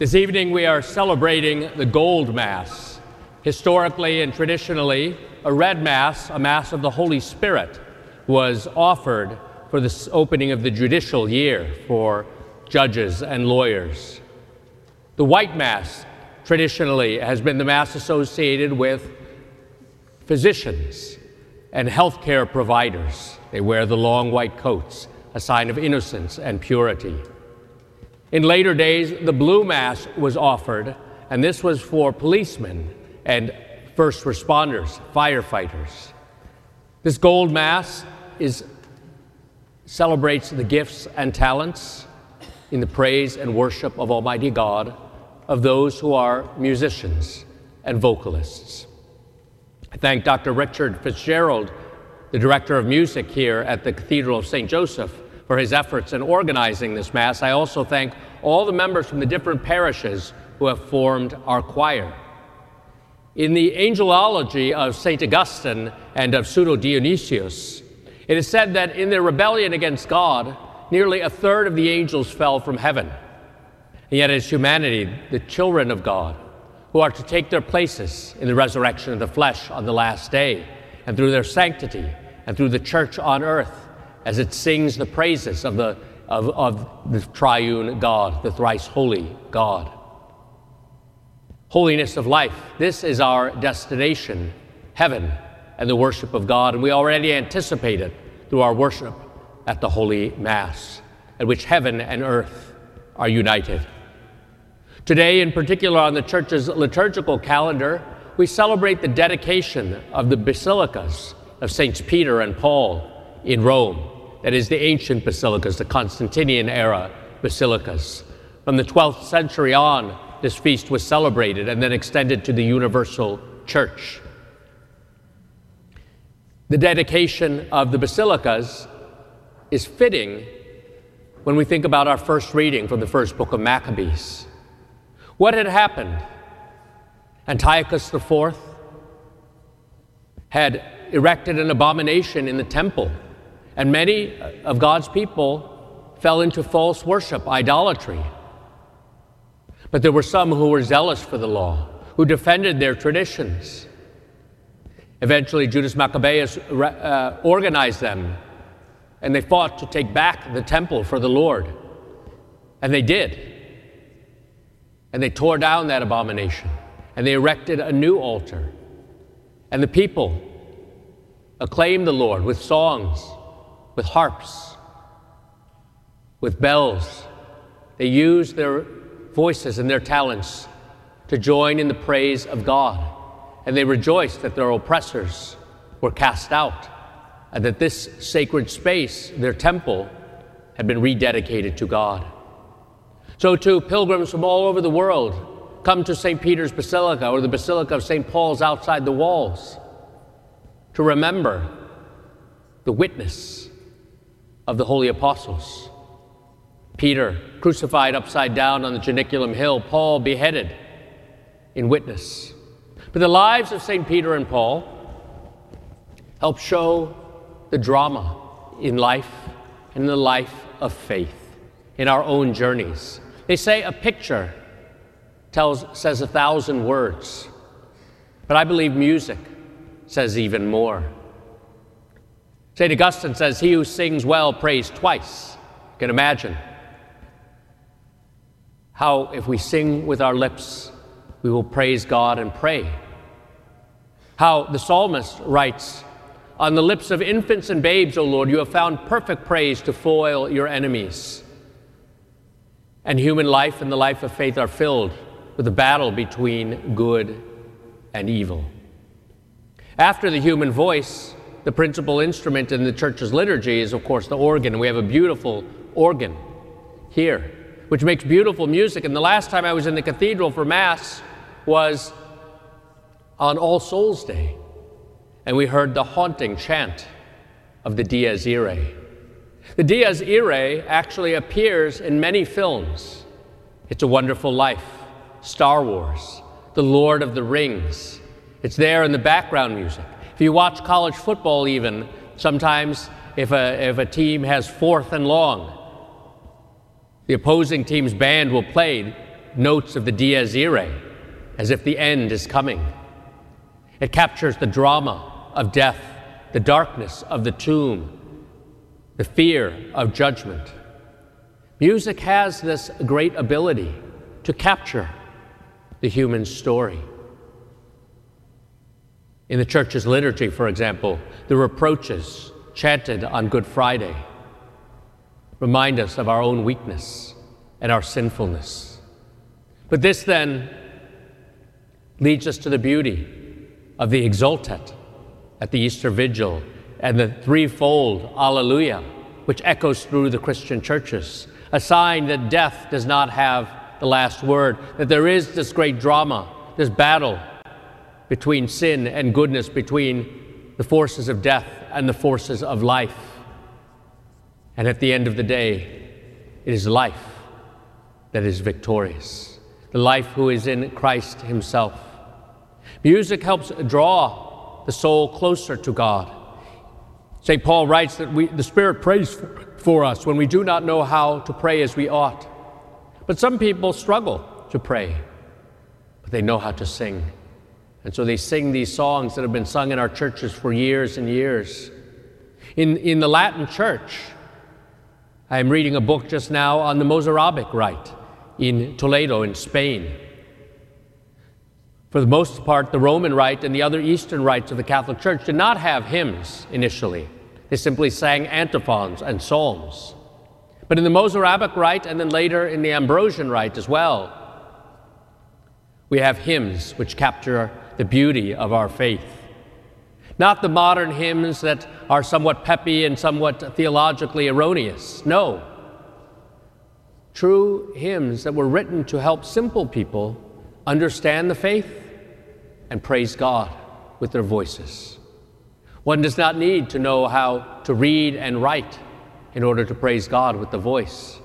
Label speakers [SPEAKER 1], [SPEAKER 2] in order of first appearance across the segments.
[SPEAKER 1] This evening we are celebrating the Gold Mass. Historically and traditionally, a red Mass, a Mass of the Holy Spirit, was offered for the opening of the judicial year for judges and lawyers. The white Mass, traditionally, has been the Mass associated with physicians and healthcare providers. They wear the long white coats, a sign of innocence and purity. In later days, the blue mass was offered, and this was for policemen and first responders, firefighters. This gold mass is, celebrates the gifts and talents in the praise and worship of Almighty God of those who are musicians and vocalists. I thank Dr. Richard Fitzgerald, the director of music here at the Cathedral of St. Joseph, for his efforts in organizing this Mass. I also thank all the members from the different parishes who have formed our choir. In the angelology of St. Augustine and of Pseudo Dionysius, it is said that in their rebellion against God, nearly a third of the angels fell from heaven. And yet, as humanity, the children of God, who are to take their places in the resurrection of the flesh on the last day, and through their sanctity and through the church on earth, as it sings the praises of the, of, of the triune God, the thrice holy God. Holiness of life, this is our destination, heaven and the worship of God, and we already anticipate it through our worship at the Holy Mass, at which heaven and earth are united. Today, in particular, on the church's liturgical calendar, we celebrate the dedication of the basilicas of Saints Peter and Paul in Rome. That is, the ancient basilicas, the Constantinian era basilicas. From the 12th century on, this feast was celebrated and then extended to the universal church. The dedication of the basilicas is fitting when we think about our first reading from the first book of Maccabees. What had happened? Antiochus IV had erected an abomination in the temple, and many of God's people fell into false worship, idolatry. But there were some who were zealous for the law, who defended their traditions. Eventually, Judas Maccabeus uh, organized them, and they fought to take back the temple for the Lord. And they did. And they tore down that abomination, and they erected a new altar. And the people acclaimed the Lord with songs, with harps, with bells. They used their voices and their talents to join in the praise of God. And they rejoiced that their oppressors were cast out and that this sacred space, their temple, had been rededicated to God. So, too, pilgrims from all over the world come to St. Peter's Basilica or the Basilica of St. Paul's outside the walls to remember the witness of the holy apostles. Peter crucified upside down on the Janiculum Hill, Paul beheaded in witness. But the lives of St. Peter and Paul help show the drama in life and in the life of faith, in our own journeys. They say a picture tells, says a thousand words, but I believe music says even more. St. Augustine says, He who sings well prays twice. You can imagine how, if we sing with our lips, we will praise God and pray. How the psalmist writes, On the lips of infants and babes, O Lord, you have found perfect praise to foil your enemies. And human life and the life of faith are filled with a battle between good and evil. After the human voice, the principal instrument in the church's liturgy is, of course, the organ. We have a beautiful organ here, which makes beautiful music. And the last time I was in the cathedral for Mass was on All Souls Day, and we heard the haunting chant of the Dies Irae. The Dies Irae actually appears in many films. It's a Wonderful Life, Star Wars, The Lord of the Rings, it's there in the background music. If you watch college football, even, sometimes if a, if a team has fourth and long, the opposing team's band will play notes of the dies irae, as if the end is coming. It captures the drama of death, the darkness of the tomb, the fear of judgment. Music has this great ability to capture the human story. In the church's liturgy, for example, the reproaches chanted on Good Friday remind us of our own weakness and our sinfulness. But this then leads us to the beauty of the Exultet at the Easter Vigil and the threefold Alleluia, which echoes through the Christian churches, a sign that death does not have the last word, that there is this great drama, this battle between sin and goodness, between the forces of death and the forces of life. And at the end of the day, it is life that is victorious, the life who is in Christ Himself. Music helps draw the soul closer to God. St. Paul writes that we, the Spirit prays for us when we do not know how to pray as we ought. But some people struggle to pray, but they know how to sing. And so they sing these songs that have been sung in our churches for years and years. In, in the Latin church, I am reading a book just now on the Mozarabic rite in Toledo, in Spain. For the most part, the Roman rite and the other Eastern rites of the Catholic Church did not have hymns initially. They simply sang antiphons and psalms. But in the Mozarabic rite and then later in the Ambrosian rite as well, we have hymns which capture the beauty of our faith. Not the modern hymns that are somewhat peppy and somewhat theologically erroneous. No. True hymns that were written to help simple people understand the faith and praise God with their voices. One does not need to know how to read and write in order to praise God with the voice.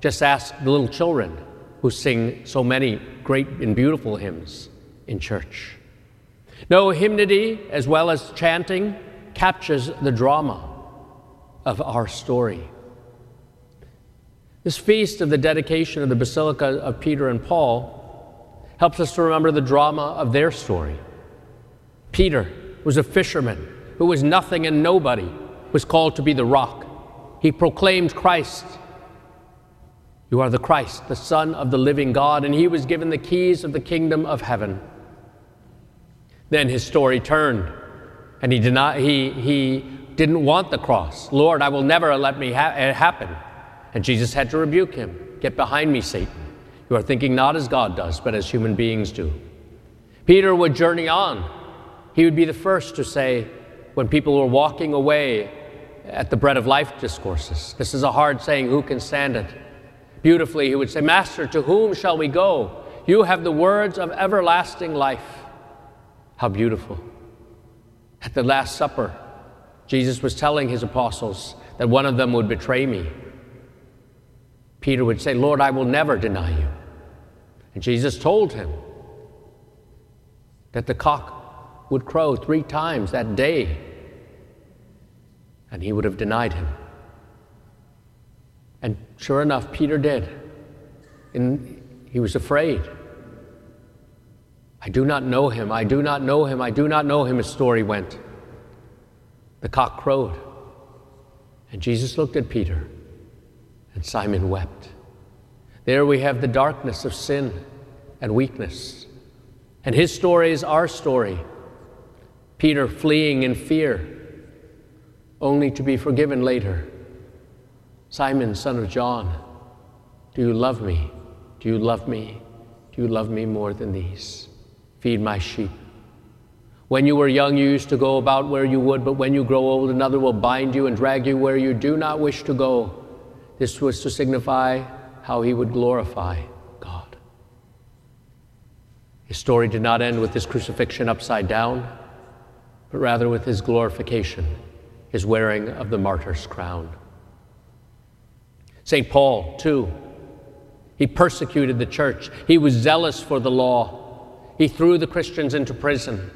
[SPEAKER 1] Just ask the little children who sing so many great and beautiful hymns in church. No, hymnody, as well as chanting, captures the drama of our story. This feast of the dedication of the Basilica of Peter and Paul helps us to remember the drama of their story. Peter was a fisherman who was nothing and nobody, was called to be the rock. He proclaimed Christ. You are the Christ, the Son of the living God, and he was given the keys of the kingdom of heaven. Then his story turned, and he, did not, he, he didn't want the cross. Lord, I will never let me ha- it happen. And Jesus had to rebuke him Get behind me, Satan. You are thinking not as God does, but as human beings do. Peter would journey on. He would be the first to say, when people were walking away at the bread of life discourses, this is a hard saying, who can stand it? Beautifully, he would say, Master, to whom shall we go? You have the words of everlasting life. How beautiful. At the Last Supper, Jesus was telling his apostles that one of them would betray me. Peter would say, Lord, I will never deny you. And Jesus told him that the cock would crow three times that day, and he would have denied him. And sure enough, Peter did. And he was afraid. I do not know him, I do not know him, I do not know him, his story went. The cock crowed. And Jesus looked at Peter, and Simon wept. There we have the darkness of sin and weakness. And his story is our story. Peter fleeing in fear, only to be forgiven later. Simon, son of John, do you love me? Do you love me? Do you love me more than these? Feed my sheep. When you were young, you used to go about where you would, but when you grow old, another will bind you and drag you where you do not wish to go. This was to signify how he would glorify God. His story did not end with his crucifixion upside down, but rather with his glorification, his wearing of the martyr's crown. St. Paul, too, he persecuted the church. He was zealous for the law. He threw the Christians into prison.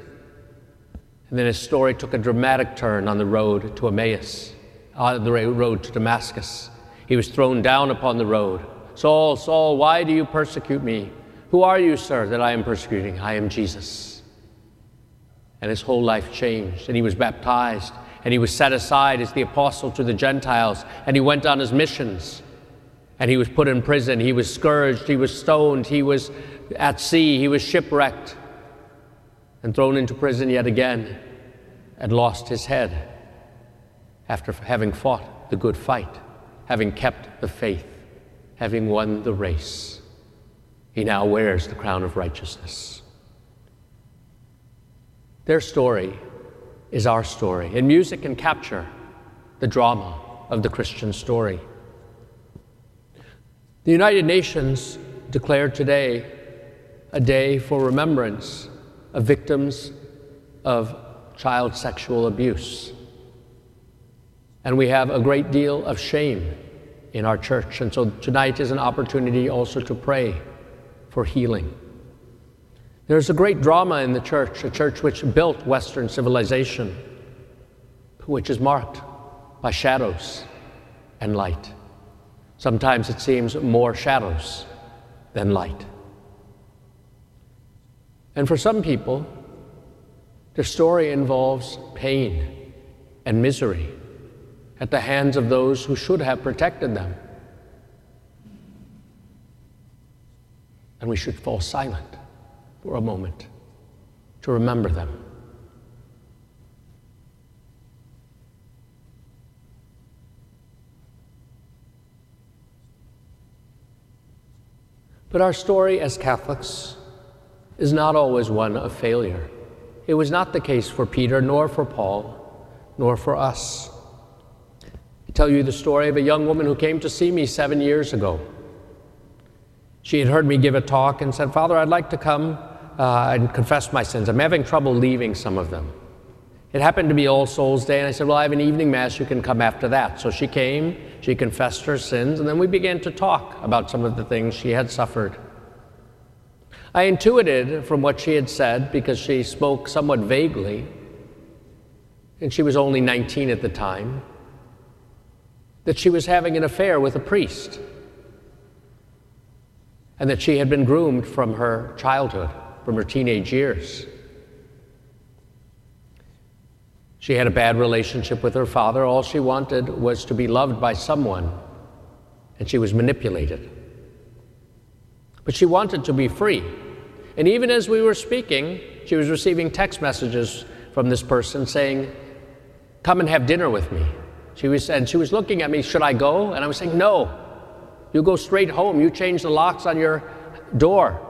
[SPEAKER 1] And then his story took a dramatic turn on the road to Emmaus, on uh, the road to Damascus. He was thrown down upon the road Saul, Saul, why do you persecute me? Who are you, sir, that I am persecuting? I am Jesus. And his whole life changed, and he was baptized, and he was set aside as the apostle to the Gentiles, and he went on his missions. And he was put in prison, he was scourged, he was stoned, he was at sea, he was shipwrecked, and thrown into prison yet again, and lost his head after having fought the good fight, having kept the faith, having won the race. He now wears the crown of righteousness. Their story is our story, and music can capture the drama of the Christian story. The United Nations declared today a day for remembrance of victims of child sexual abuse. And we have a great deal of shame in our church. And so tonight is an opportunity also to pray for healing. There's a great drama in the church, a church which built Western civilization, which is marked by shadows and light. Sometimes it seems more shadows than light. And for some people, their story involves pain and misery at the hands of those who should have protected them. And we should fall silent for a moment to remember them. But our story as Catholics is not always one of failure. It was not the case for Peter, nor for Paul, nor for us. I tell you the story of a young woman who came to see me seven years ago. She had heard me give a talk and said, Father, I'd like to come uh, and confess my sins. I'm having trouble leaving some of them. It happened to be All Souls Day, and I said, Well, I have an evening mass, you can come after that. So she came, she confessed her sins, and then we began to talk about some of the things she had suffered. I intuited from what she had said, because she spoke somewhat vaguely, and she was only 19 at the time, that she was having an affair with a priest and that she had been groomed from her childhood, from her teenage years. She had a bad relationship with her father. All she wanted was to be loved by someone, and she was manipulated. But she wanted to be free. And even as we were speaking, she was receiving text messages from this person saying, Come and have dinner with me. She was, and she was looking at me, Should I go? And I was saying, No, you go straight home. You change the locks on your door.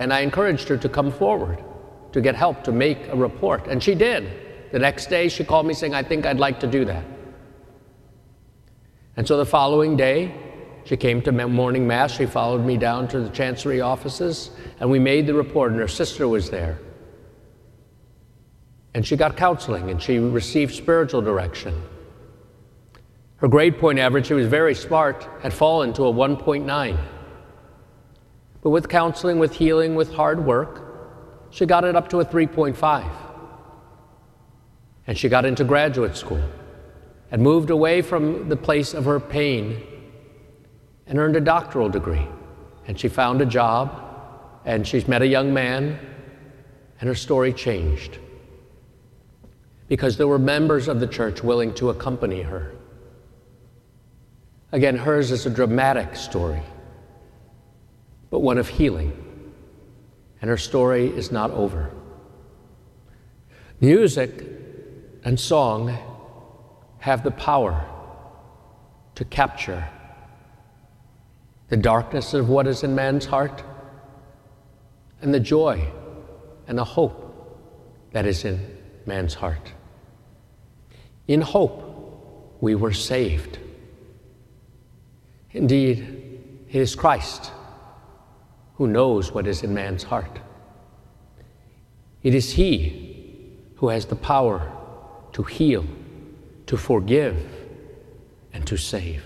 [SPEAKER 1] And I encouraged her to come forward to get help to make a report. And she did. The next day, she called me saying, I think I'd like to do that. And so the following day, she came to morning mass. She followed me down to the chancery offices, and we made the report, and her sister was there. And she got counseling, and she received spiritual direction. Her grade point average, she was very smart, had fallen to a 1.9. But with counseling, with healing, with hard work, she got it up to a 3.5. And she got into graduate school and moved away from the place of her pain and earned a doctoral degree. And she found a job and she's met a young man and her story changed because there were members of the church willing to accompany her. Again, hers is a dramatic story, but one of healing. And her story is not over. Music and song have the power to capture the darkness of what is in man's heart and the joy and the hope that is in man's heart. In hope, we were saved. Indeed, it is Christ who knows what is in man's heart. It is He who has the power to heal, to forgive, and to save.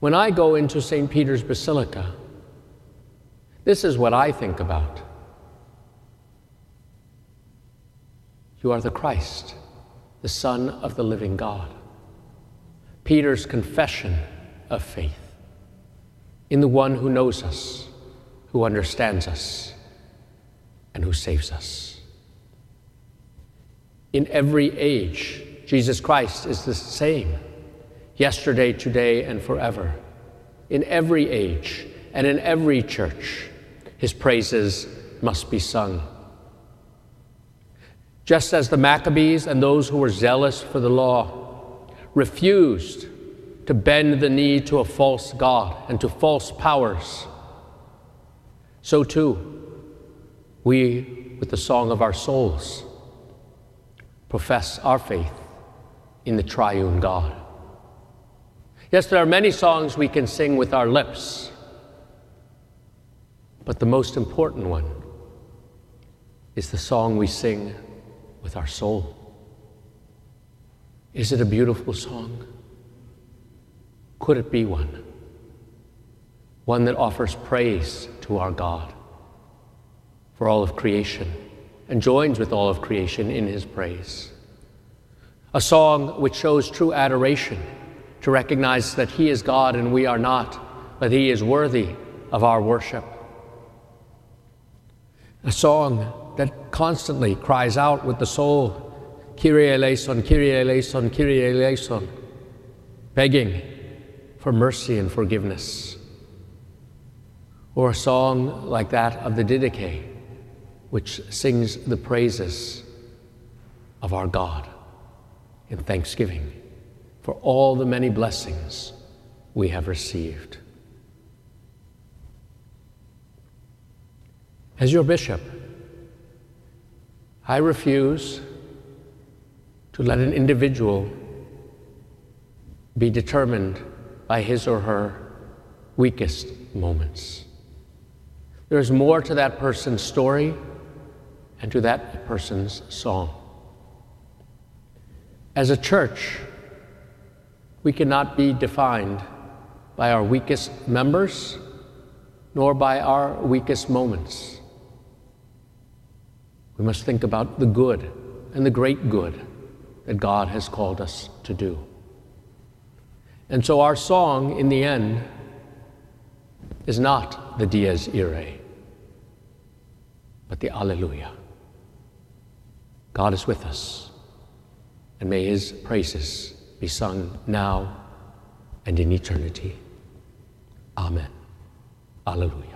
[SPEAKER 1] When I go into St. Peter's Basilica, this is what I think about. You are the Christ, the Son of the living God. Peter's confession of faith in the one who knows us, who understands us, and who saves us. In every age, Jesus Christ is the same, yesterday, today, and forever. In every age and in every church, his praises must be sung. Just as the Maccabees and those who were zealous for the law refused to bend the knee to a false God and to false powers, so too, we, with the song of our souls, profess our faith in the triune God. Yes, there are many songs we can sing with our lips, but the most important one is the song we sing with our soul. Is it a beautiful song? Could it be one? One that offers praise to our God for all of creation and joins with all of creation in his praise. A song which shows true adoration to recognize that he is God and we are not, but he is worthy of our worship. A song that constantly cries out with the soul, Kyrie eleison, Kyrie eleison, Kyrie eleison, begging for mercy and forgiveness. Or a song like that of the Didache, which sings the praises of our God in thanksgiving for all the many blessings we have received. As your bishop, I refuse to let an individual be determined by his or her weakest moments. There's more to that person's story and to that person's song. As a church, we cannot be defined by our weakest members nor by our weakest moments. We must think about the good and the great good that God has called us to do. And so our song in the end is not the Dies Irae, but the Alleluia. God is with us, and may his praises be sung now and in eternity. Amen. Alleluia.